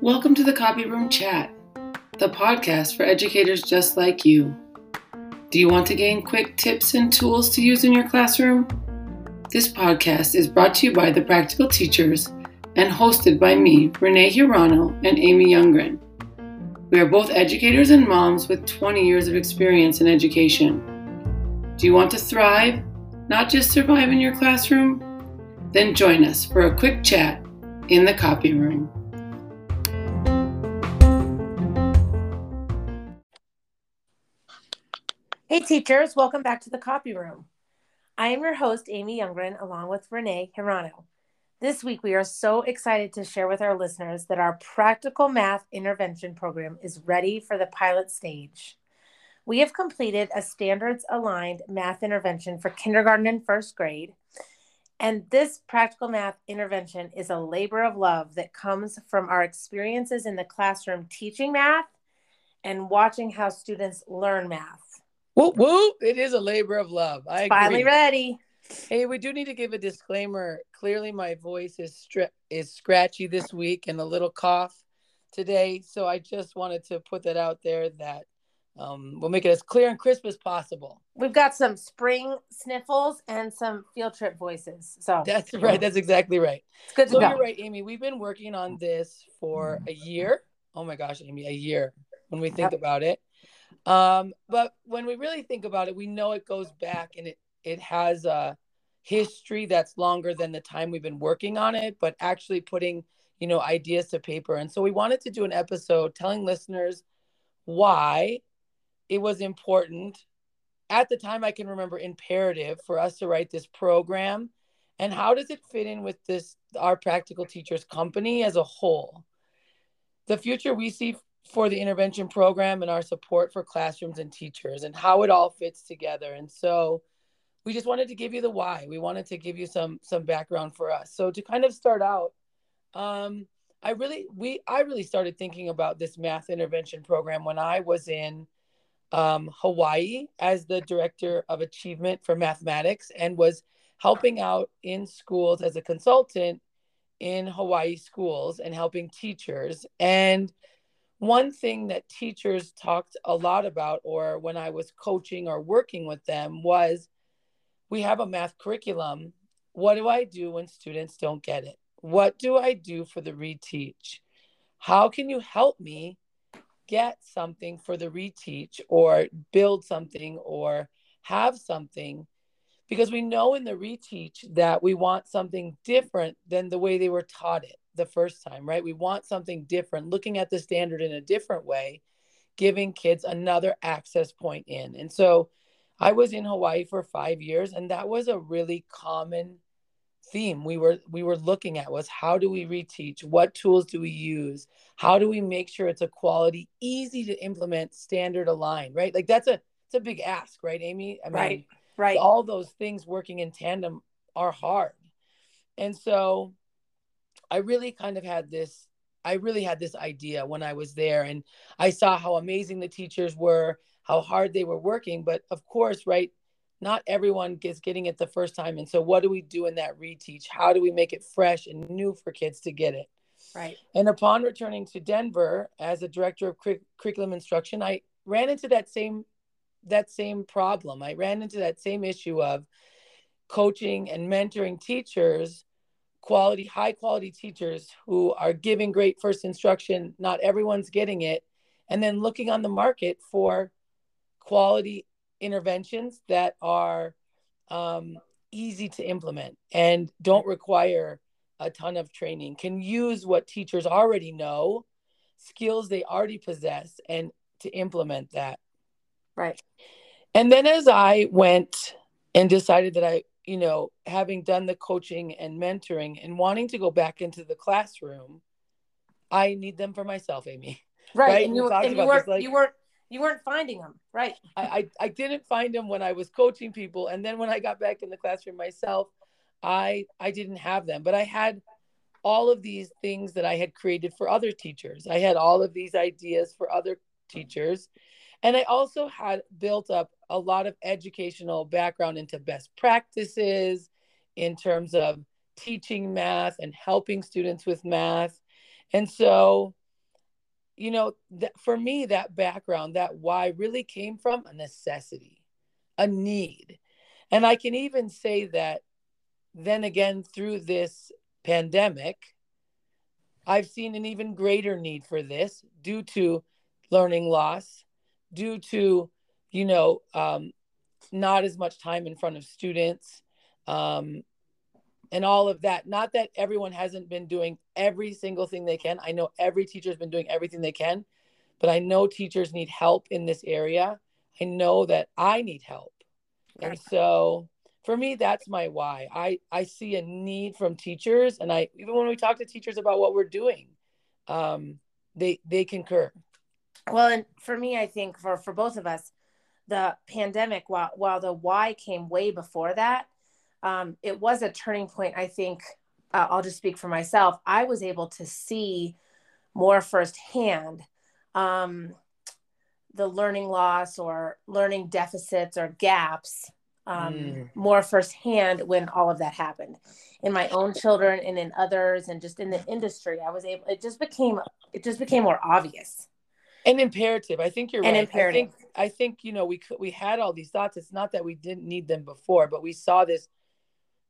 Welcome to the Copy Room Chat, the podcast for educators just like you. Do you want to gain quick tips and tools to use in your classroom? This podcast is brought to you by the Practical Teachers and hosted by me, Renee Hirano, and Amy Youngren. We are both educators and moms with 20 years of experience in education. Do you want to thrive, not just survive in your classroom? Then join us for a quick chat in the copy room. Hey, teachers, welcome back to the copy room. I am your host, Amy Youngren, along with Renee Hirano. This week, we are so excited to share with our listeners that our practical math intervention program is ready for the pilot stage. We have completed a standards aligned math intervention for kindergarten and first grade. And this practical math intervention is a labor of love that comes from our experiences in the classroom teaching math and watching how students learn math. Whoop whoop! It is a labor of love. I Finally ready. Hey, we do need to give a disclaimer. Clearly, my voice is stri- is scratchy this week and a little cough today. So I just wanted to put that out there that um, we'll make it as clear and crisp as possible. We've got some spring sniffles and some field trip voices. So That's right. That's exactly right. it's good to So go. you're right, Amy. We've been working on this for a year. Oh my gosh, Amy, a year when we think Yep. about it. Um, but when we really think about it, we know it goes back and it it has a history that's longer than the time we've been working on it, but actually putting you know ideas to paper. And so we wanted to do an episode telling listeners why it was important. At the time I can remember imperative for us to write this program. And how does it fit in with this our practical teachers company as a whole? The future we see for the intervention program and our support for classrooms and teachers and how it all fits together. And so we just wanted to give you the why. We wanted to give you some some background for us. So to kind of start out um i really we i really started thinking about this math intervention program when i was in um, hawaii as the director of achievement for mathematics and was helping out in schools as a consultant in Hawaii schools and helping teachers. And one thing that teachers talked a lot about, or when I was coaching or working with them, was we have a math curriculum. What do I do when students don't get it? What do I do for the reteach? How can you help me get something for the reteach or build something or have something because we know in the reteach that we want something different than the way they were taught it the first time, right? We want something different, looking at the standard in a different way, giving kids another access point in. And so I was in Hawaii for 5 years and that was a really common theme we were we were looking at was how do we reteach what tools do we use how do we make sure it's a quality easy to implement standard aligned right like that's a it's a big ask right amy i mean Right. Right. all those things working in tandem are hard. And so I really kind of had this I really had this idea when I was there and I saw how amazing the teachers were, how hard they were working, but of course, right, not everyone gets getting it the first time and so what do we do in that reteach? How do we make it fresh and new for kids to get it? Right. And upon returning to Denver as a director of curric- curriculum instruction, I ran into that same that same problem. I ran into that same issue of coaching and mentoring teachers, quality, high quality teachers who are giving great first instruction. Not everyone's getting it. And then looking on the market for quality interventions that are um, easy to implement and don't require a ton of training, can use what teachers already know, skills they already possess, and to implement that. Right. And then as I went and decided that I, you know, having done the coaching and mentoring and wanting to go back into the classroom, I need them for myself, Amy. Right. Right, And you, and you weren't like- you weren't you weren't finding them. Right. I, I, I didn't find them when I was coaching people. And then when I got back in the classroom myself, I I didn't have them. But I had all of these things that I had created for other teachers. I had all of these ideas for other teachers. And I also had built up a lot of educational background into best practices in terms of teaching math and helping students with math. And so, you know, th- for me, that background, that why really came from a necessity, a need. And I can even say that then again, through this pandemic, I've seen an even greater need for this due to learning loss, due to, you know, um, not as much time in front of students, um, and all of that. Not that everyone hasn't been doing every single thing they can. I know every teacher has been doing everything they can, but I know teachers need help in this area. I know that I need help. And so for me, that's my why. I, I see a need from teachers. And I, even when we talk to teachers about what we're doing, um, they, they concur. Well, and for me, I think for, for both of us, the pandemic, while, while the why came way before that, um, it was a turning point. I think uh, I'll just speak for myself. I was able to see more firsthand um, the learning loss or learning deficits or gaps um, mm. more firsthand when all of that happened in my own children and in others and just in the industry i was able it just became it just became more obvious and imperative i think you're and right imperative. i think i think you know we could we had all these thoughts it's not that we didn't need them before but we saw this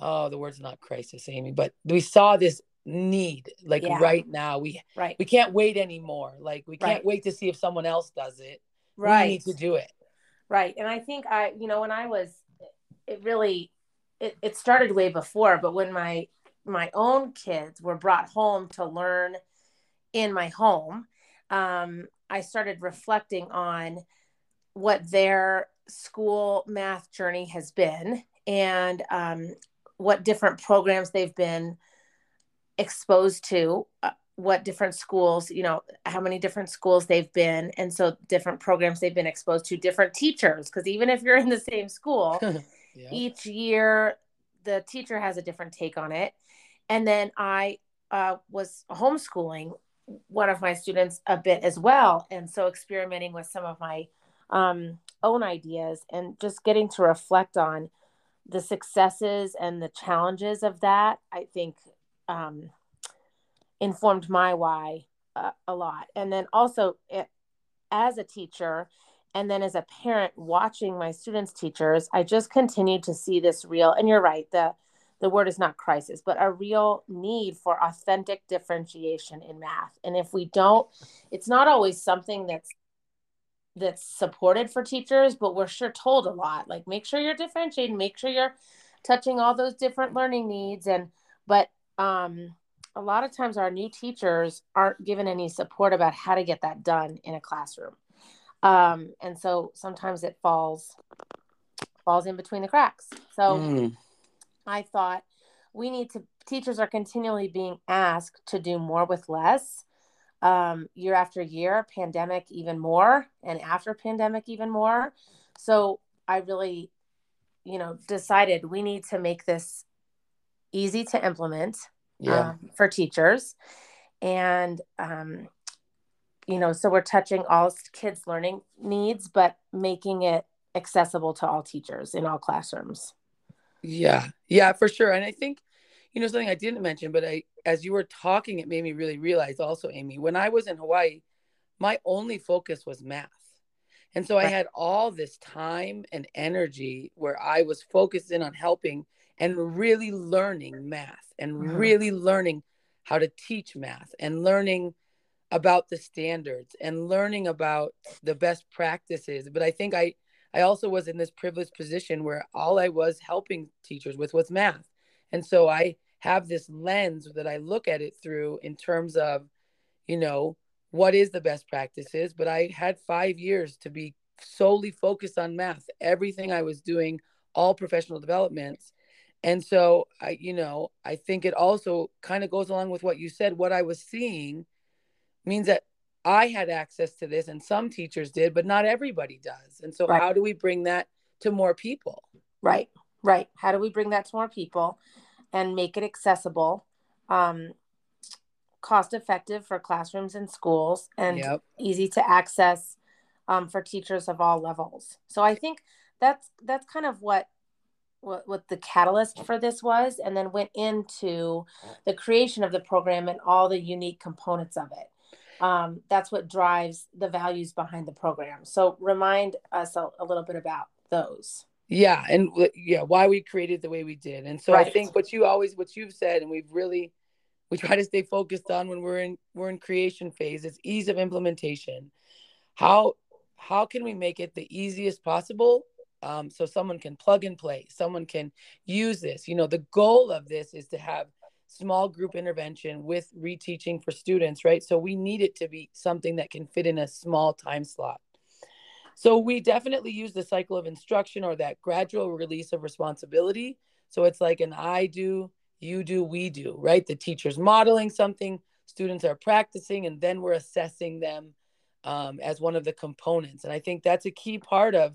oh the word's not crisis amy but we saw this need like yeah. right now we right. we can't wait anymore. Like we can't right. wait to see if someone else does it. Right we need to do it. Right. And i think i you know when i was it really it, it started way before but when my my own kids were brought home to learn in my home um, i started reflecting on what their school math journey has been. And um, what different programs they've been exposed to uh, what different schools you know how many different schools they've been and so different programs they've been exposed to different teachers because even if you're in the same school yeah. each year the teacher has a different take on it and then i uh, was homeschooling one of my students a bit as well and so experimenting with some of my um, own ideas and just getting to reflect on the successes and the challenges of that i think um, informed my why uh, a lot. And then also it, as a teacher and then as a parent watching my students teachers i just continued to see this real and you're right the the word is not crisis but a real need for authentic differentiation in math. And if we don't it's not always something that's that's supported for teachers but we're sure told a lot like make sure you're differentiating make sure you're touching all those different learning needs and but um a lot of times our new teachers aren't given any support about how to get that done in a classroom um, and so sometimes it falls falls in between the cracks so mm. i thought we need to teachers are continually being asked to do more with less um, year after year pandemic even more and after pandemic even more. So i really you know decided we need to make this easy to implement yeah. um, for teachers. And um, you know so we're touching all kids learning needs but making it accessible to all teachers in all classrooms. Yeah. Yeah for sure. And i think you know something i didn't mention but i as you were talking it made me really realize also amy when i was in hawaii my only focus was math. And so i had all this time and energy where i was focused in on helping and really learning math and mm-hmm. really learning how to teach math and learning about the standards and learning about the best practices. But i think i i also was in this privileged position where all i was helping teachers with was math. And so i have this lens that i look at it through in terms of you know what is the best practices but i had 5 years to be solely focused on math everything i was doing all professional developments and so i you know i think it also kind of goes along with what you said what i was seeing means that I had access to this and some teachers did, but not everybody does. And so, right. how do we bring that to more people? Right, right. How do we bring that to more people and make it accessible, um, cost effective for classrooms and schools, and yep. easy to access um, for teachers of all levels. So I think that's that's kind of what what, what the catalyst for this was and then went into the creation of the program and all the unique components of it um, that's what drives the values behind the program so remind us a, a, little bit about those yeah and yeah why we created the way we did and so right. i think what you always what you've said and we've really we try to stay focused on when we're in we're in creation phase is ease of implementation. How how can we make it the easiest possible? Um, so someone can plug and play someone can use this. You know the goal of this is to have small group intervention with reteaching for students right? So we need it to be something that can fit in a small time slot so we definitely use the cycle of instruction or that gradual release of responsibility so it's like an i do you do we do right the teacher's modeling something students are practicing and then we're assessing them um, as one of the components and i think that's a key part of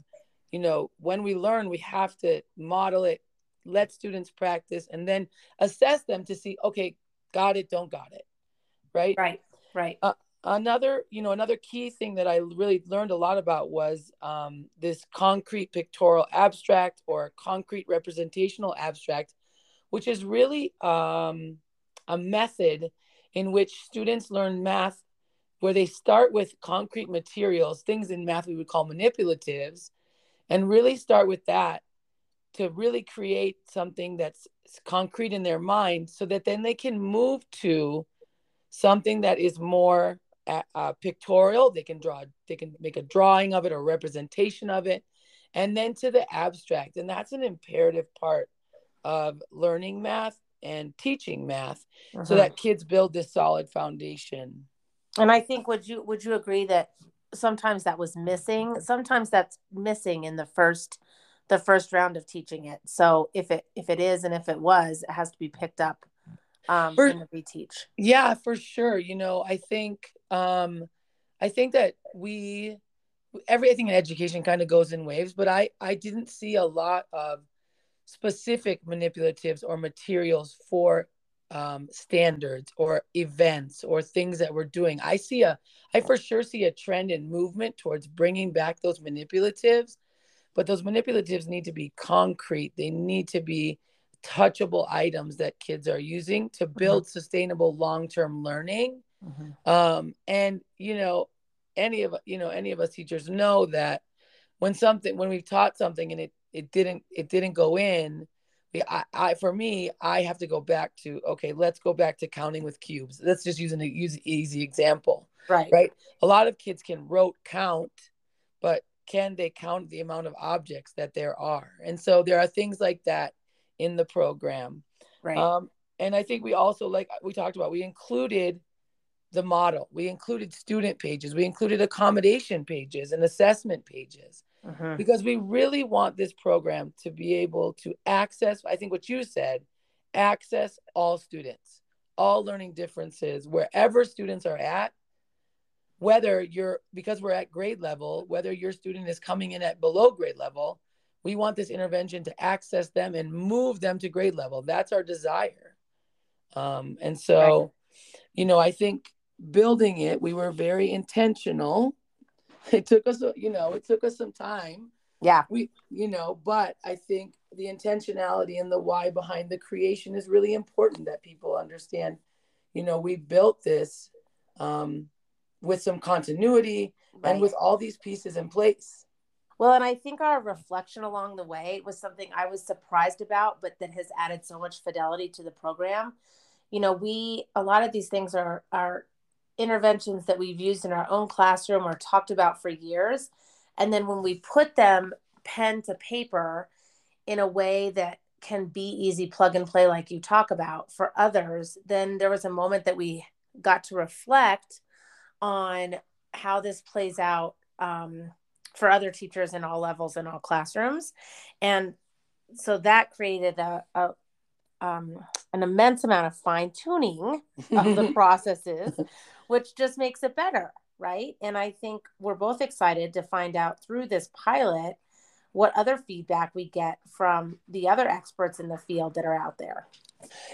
you know, when we learn, we have to model it, let students practice, and then assess them to see, okay, got it, don't got it. Right. Right. Right. Uh, another, you know, another key thing that I really learned a lot about was um, this concrete pictorial abstract or concrete representational abstract, which is really um, a method in which students learn math where they start with concrete materials, things in math we would call manipulatives, and really start with that to really create something that's concrete in their mind so that then they can move to something that is more uh, uh, pictorial. They can draw they can make a drawing of it or representation of it. And then to the abstract. And that's an imperative part of learning math and teaching math uh-huh. so that kids build this solid foundation. And i think would you would you agree that sometimes that was missing? Sometimes that's missing in the first the first round of teaching it. So if it if it is and if it was it has to be picked up um for, in the reteach yeah for sure you know i think um i think that we everything in education kind of goes in waves but i i didn't see a lot of specific manipulatives or materials for um, standards or events or things that we're doing. I see a, I for sure see a trend in movement towards bringing back those manipulatives, but those manipulatives need to be concrete. They need to be touchable items that kids are using to mm-hmm. build mm-hmm. sustainable long-term learning. Mm-hmm. Um, and you know, any of you know any of us teachers know that when something when we've taught something and it it didn't it didn't go in I, I for me i have to go back to okay let's go back to counting with cubes let's just use an easy, easy example right right a lot of kids can rote count but can they count the amount of objects that there are and so there are things like that in the program. Right. Um, and i think we also like we talked about we included the model. We included student pages. We included accommodation pages and assessment pages uh-huh. because we really want this program to be able to access, I think what you said, access all students, all learning differences, wherever students are at, whether you're, because we're at grade level, whether your student is coming in at below grade level, we want this intervention to access them and move them to grade level. That's our desire. Um, and so, right. you know, I think building it, we were very intentional it took us you know it took us some time yeah we you know but i think the intentionality and the why behind the creation is really important that people understand you know we built this um, with some continuity right. and with all these pieces in place well and i think our reflection along the way was something i was surprised about but that has added so much fidelity to the program you know we a lot of these things are are interventions that we've used in our own classroom or talked about for years. And then when we put them pen to paper in a way that can be easy plug and play, like you talk about for others, then there was a moment that we got to reflect on how this plays out um, for other teachers in all levels in all classrooms. And so that created a, a um, an immense amount of fine tuning of the processes which just makes it better, right? And I think we're both excited to find out through this pilot what other feedback we get from the other experts in the field that are out there.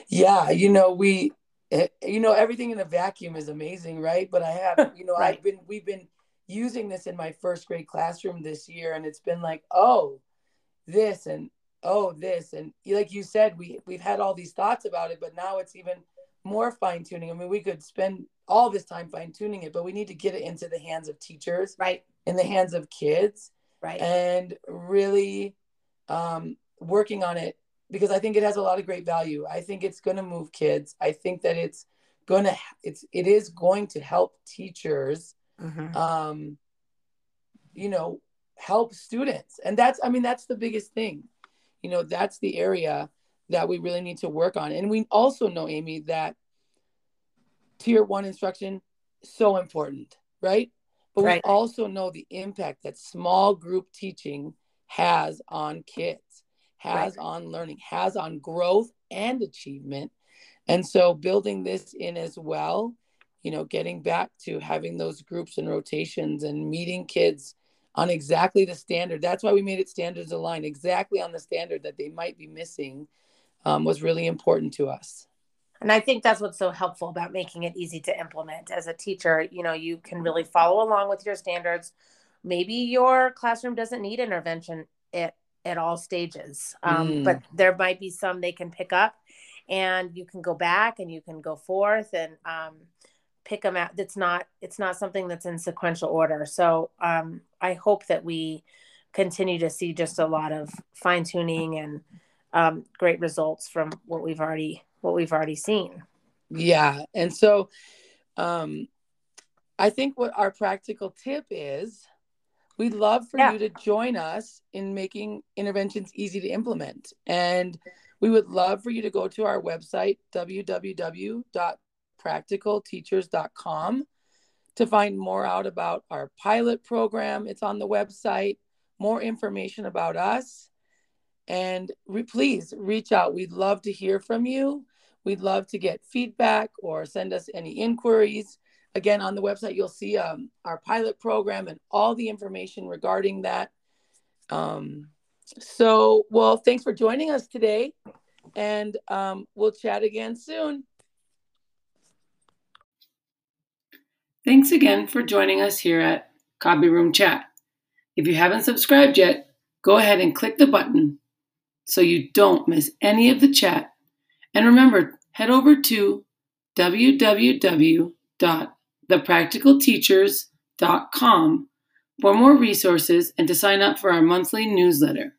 Yeah, you know, we eh, you know everything in a vacuum is amazing, right? But I have, you know, right. I've been we've been using this in my first grade classroom this year and it's been like oh this and oh this. And like you said we we've had all these thoughts about it but now it's even more fine tuning i mean we could spend all this time fine tuning it but we need to get it into the hands of teachers right. in the hands of kids right. and really um, working on it because i think it has a lot of great value. I think it's going to move kids. I think that it's going to it's it is going to help teachers mm-hmm. um, you know, help students. And that's, I mean, that's the biggest thing. You know, that's the area that we really need to work on. And we also know, Amy, that tier one instruction, so important, right? But right. we also know the impact that small group teaching has on kids, has right. on learning, has on growth and achievement. And so building this in as well you know, getting back to having those groups and rotations and meeting kids on exactly the standard. That's why we made it standards aligned, exactly on the standard that they might be missing um, was really important to us. And I think that's what's so helpful about making it easy to implement. As a teacher, you know, you can really follow along with your standards. Maybe your classroom doesn't need intervention at, at all stages, um, mm. but there might be some they can pick up and you can go back and you can go forth and um, pick them out that's not it's not something that's in sequential order. So um, i hope that we continue to see just a lot of fine tuning and um, great results from what we've already what we've already seen. Yeah and so um, i think what our practical tip is we'd love for yeah. you to join us in making interventions easy to implement. And we would love for you to go to our website www practicalteachers.com to find more out about our pilot program. It's on the website, more information about us. And re- please reach out. We'd love to hear from you. We'd love to get feedback or send us any inquiries. Again, on the website, you'll see um, our pilot program and all the information regarding that. Um, so, well, thanks for joining us today. And um, we'll chat again soon. Thanks again for joining us here at Copy Room Chat. If you haven't subscribed yet, go ahead and click the button so you don't miss any of the chat. And remember, head over to www.thepracticalteachers.com for more resources and to sign up for our monthly newsletter.